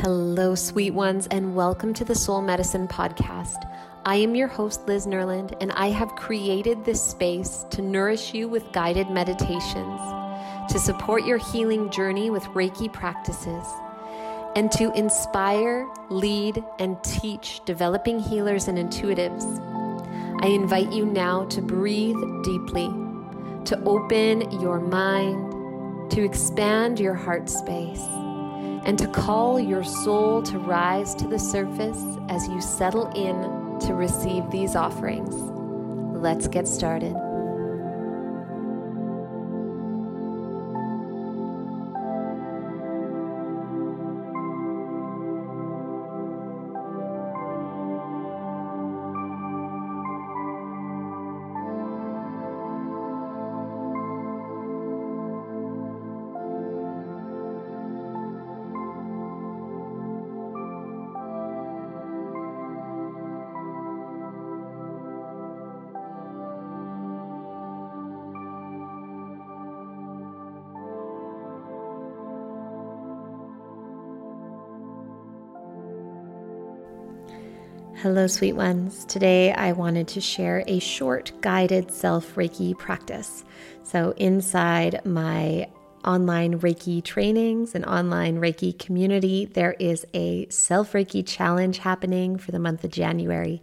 Hello, sweet ones, and welcome to the Soul Medicine Podcast. I am your host, Liz Nerland, and I have created this space to nourish you with guided meditations, to support your healing journey with Reiki practices, and to inspire, lead, and teach developing healers and intuitives. I invite you now to breathe deeply, to open your mind, to expand your heart space and to call your soul to rise to the surface as you settle in to receive these offerings. Let's get started. Hello, sweet ones. Today I wanted to share a short guided self Reiki practice. So, inside my online Reiki trainings and online Reiki community, there is a self Reiki challenge happening for the month of January.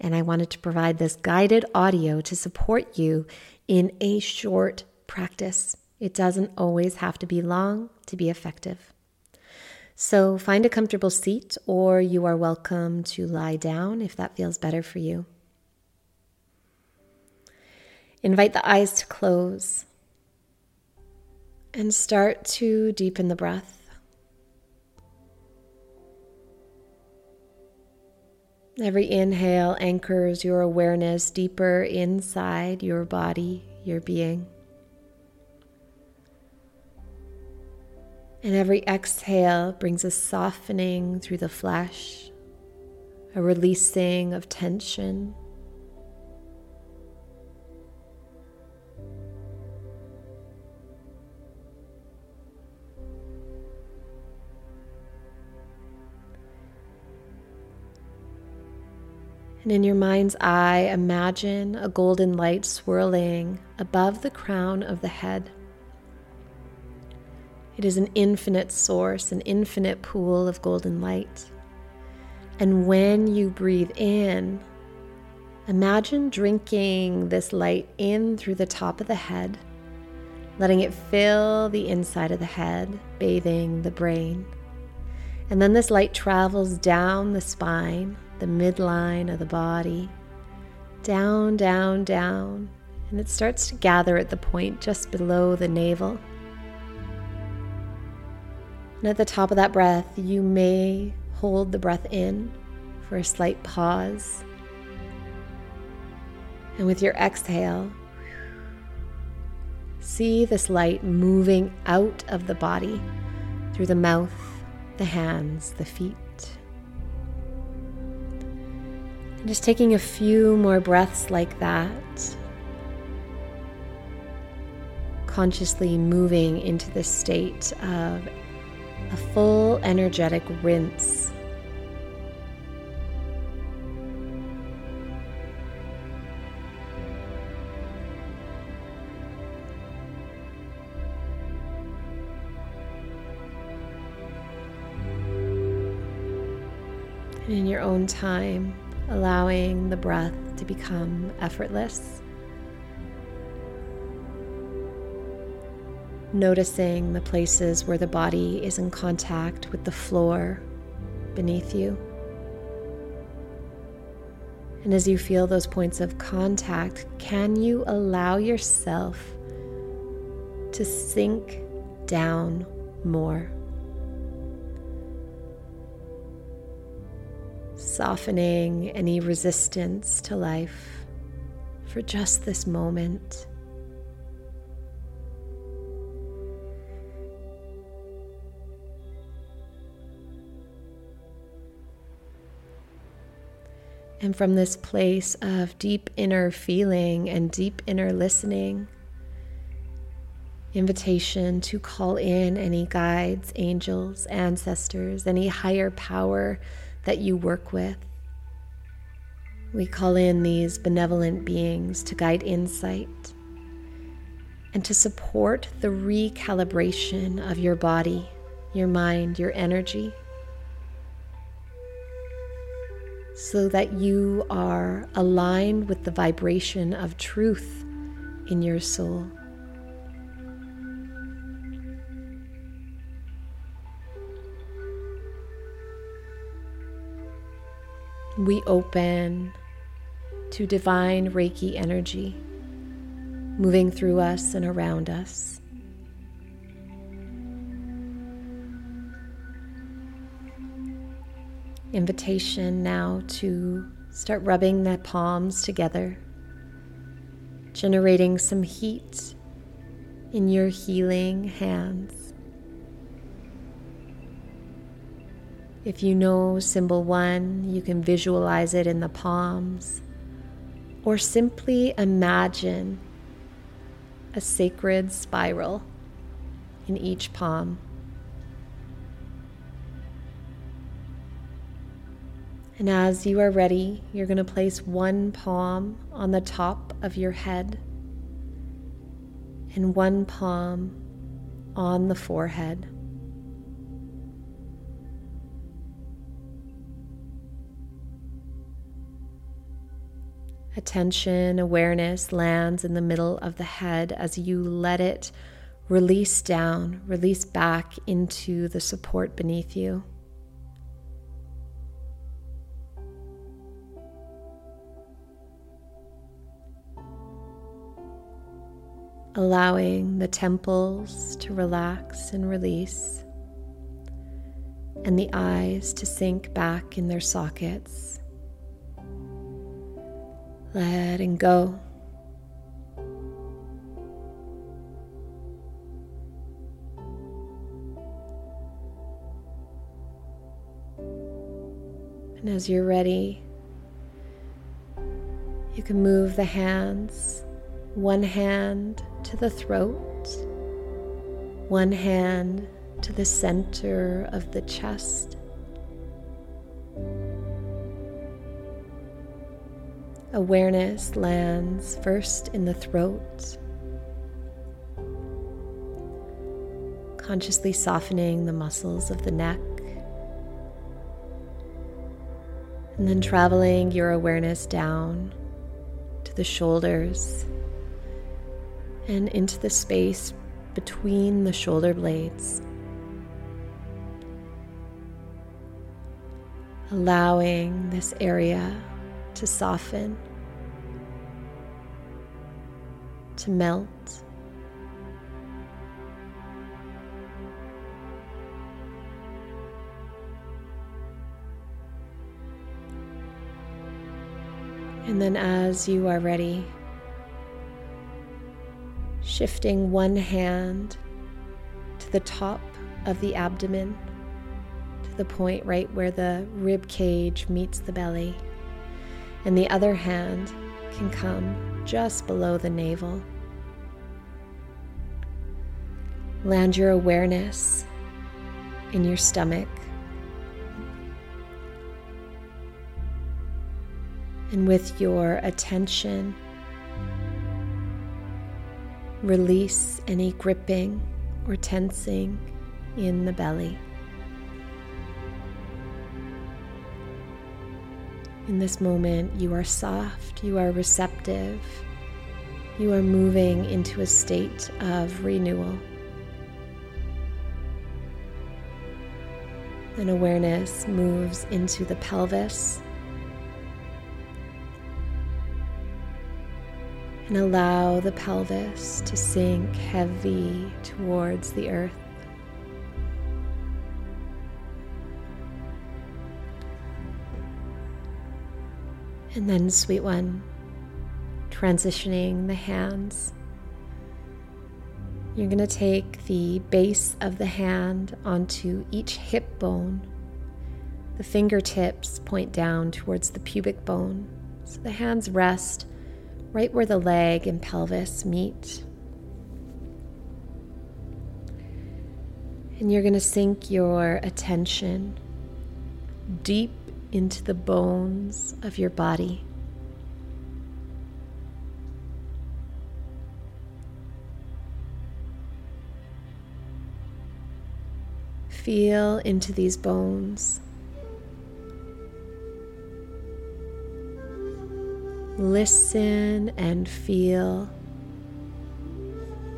And I wanted to provide this guided audio to support you in a short practice. It doesn't always have to be long to be effective. So find a comfortable seat, or you are welcome to lie down if that feels better for you. Invite the eyes to close and start to deepen the breath. Every inhale anchors your awareness deeper inside your body, your being. And every exhale brings a softening through the flesh, a releasing of tension. And in your mind's eye, imagine a golden light swirling above the crown of the head. It is an infinite source, an infinite pool of golden light. And when you breathe in, imagine drinking this light in through the top of the head, letting it fill the inside of the head, bathing the brain. And then this light travels down the spine, the midline of the body, down, down, down, and it starts to gather at the point just below the navel. And at the top of that breath, you may hold the breath in for a slight pause. And with your exhale, see this light moving out of the body through the mouth, the hands, the feet. And just taking a few more breaths like that, consciously moving into this state of a full energetic rinse. And in your own time, allowing the breath to become effortless. Noticing the places where the body is in contact with the floor beneath you. And as you feel those points of contact, can you allow yourself to sink down more? Softening any resistance to life for just this moment. And from this place of deep inner feeling and deep inner listening, invitation to call in any guides, angels, ancestors, any higher power that you work with. We call in these benevolent beings to guide insight and to support the recalibration of your body, your mind, your energy, so that you are aligned with the vibration of truth in your soul. We open to divine Reiki energy moving through us and around us. Invitation now to start rubbing the palms together, generating some heat in your healing hands. If you know symbol one, you can visualize it in the palms or simply imagine a sacred spiral in each palm. And as you are ready, you're going to place one palm on the top of your head and one palm on the forehead. Attention, awareness lands in the middle of the head as you let it release down, release back into the support beneath you. Allowing the temples to relax and release, and the eyes to sink back in their sockets letting go. And as you're ready, you can move the hands, one hand to the throat, one hand to the center of the chest. Awareness lands first in the throat, consciously softening the muscles of the neck, and then traveling your awareness down to the shoulders and into the space between the shoulder blades. Allowing this area to soften, to melt. And then, as you are ready, shifting one hand to the top of the abdomen, to the point right where the rib cage meets the belly and the other hand can come just below the navel. Land your awareness in your stomach. And with your attention, release any gripping or tensing in the belly. In this moment, you are soft, you are receptive, you are moving into a state of renewal. Then awareness moves into the pelvis. And allow the pelvis to sink heavy towards the earth. And then, sweet one, transitioning the hands. You're going to take the base of the hand onto each hip bone. The fingertips point down towards the pubic bone. So the hands rest right where the leg and pelvis meet. And you're going to sink your attention deep into the bones of your body. Feel into these bones. Listen and feel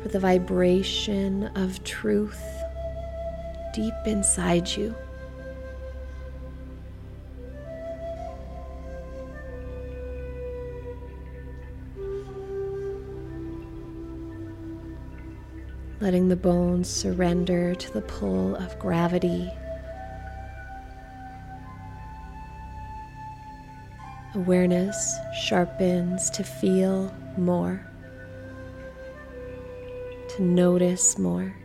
for the vibration of truth deep inside you. letting the bones surrender to the pull of gravity. Awareness sharpens to feel more, to notice more.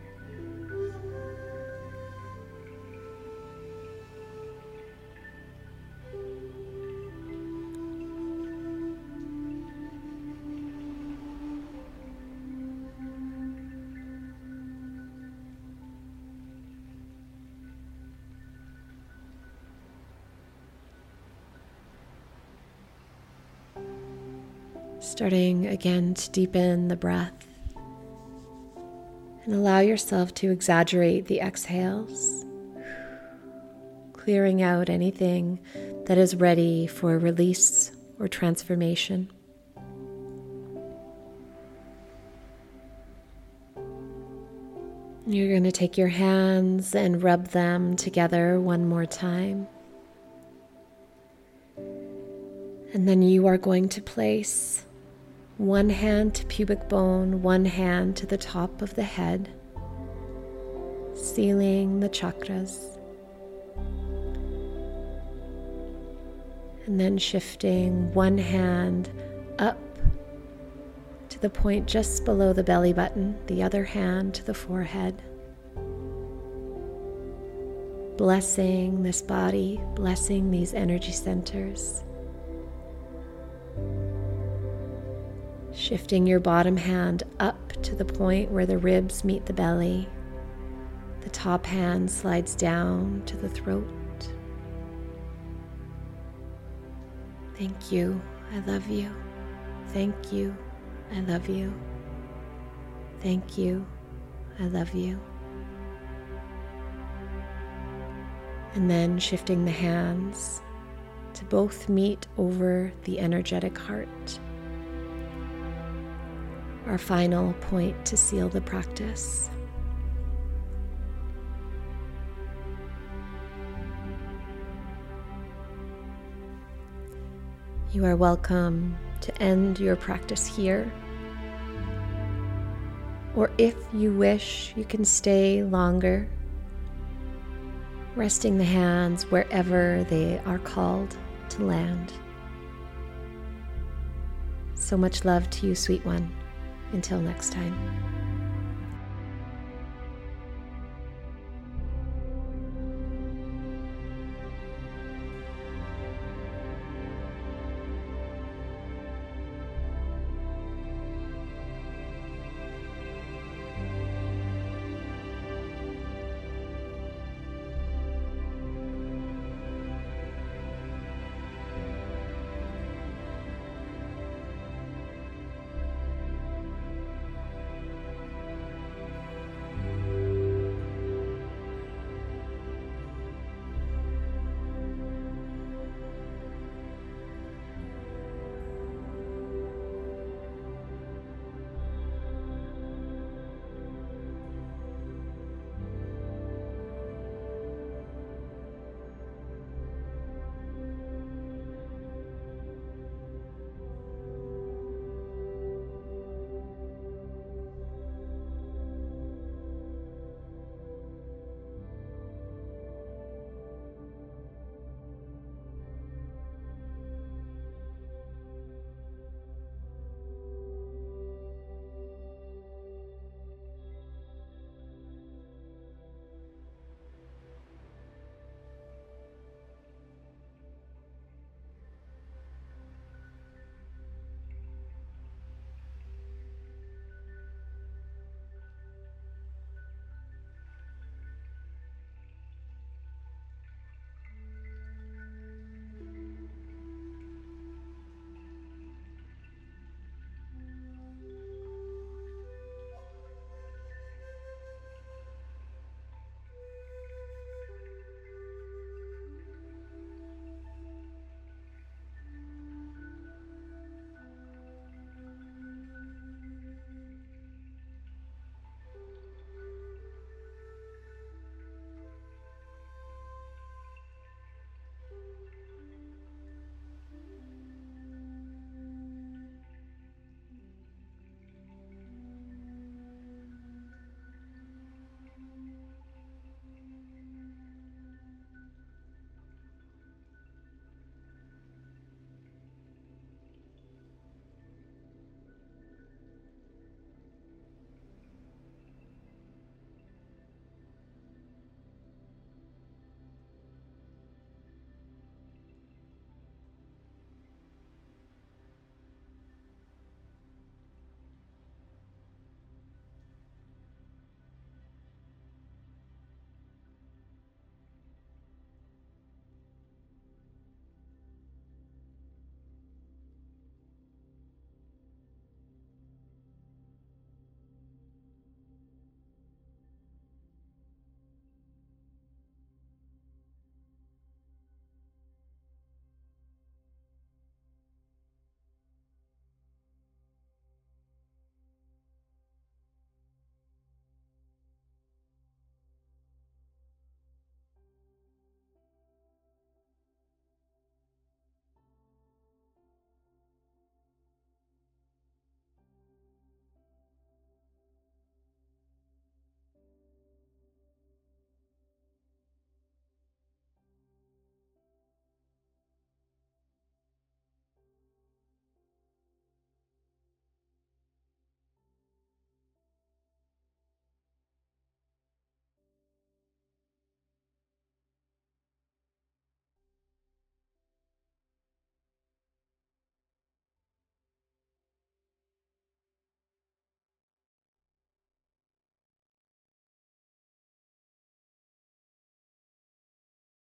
Again to deepen the breath and allow yourself to exaggerate the exhales, clearing out anything that is ready for release or transformation. You're going to take your hands and rub them together one more time. And then you are going to place one hand to pubic bone, one hand to the top of the head, sealing the chakras. And then shifting one hand up to the point just below the belly button, the other hand to the forehead. Blessing this body, blessing these energy centers. Shifting your bottom hand up to the point where the ribs meet the belly. The top hand slides down to the throat. Thank you. I love you. Thank you. I love you. Thank you. I love you. And then shifting the hands to both meet over the energetic heart our final point to seal the practice. You are welcome to end your practice here. Or if you wish, you can stay longer, resting the hands wherever they are called to land. So much love to you, sweet one. Until next time.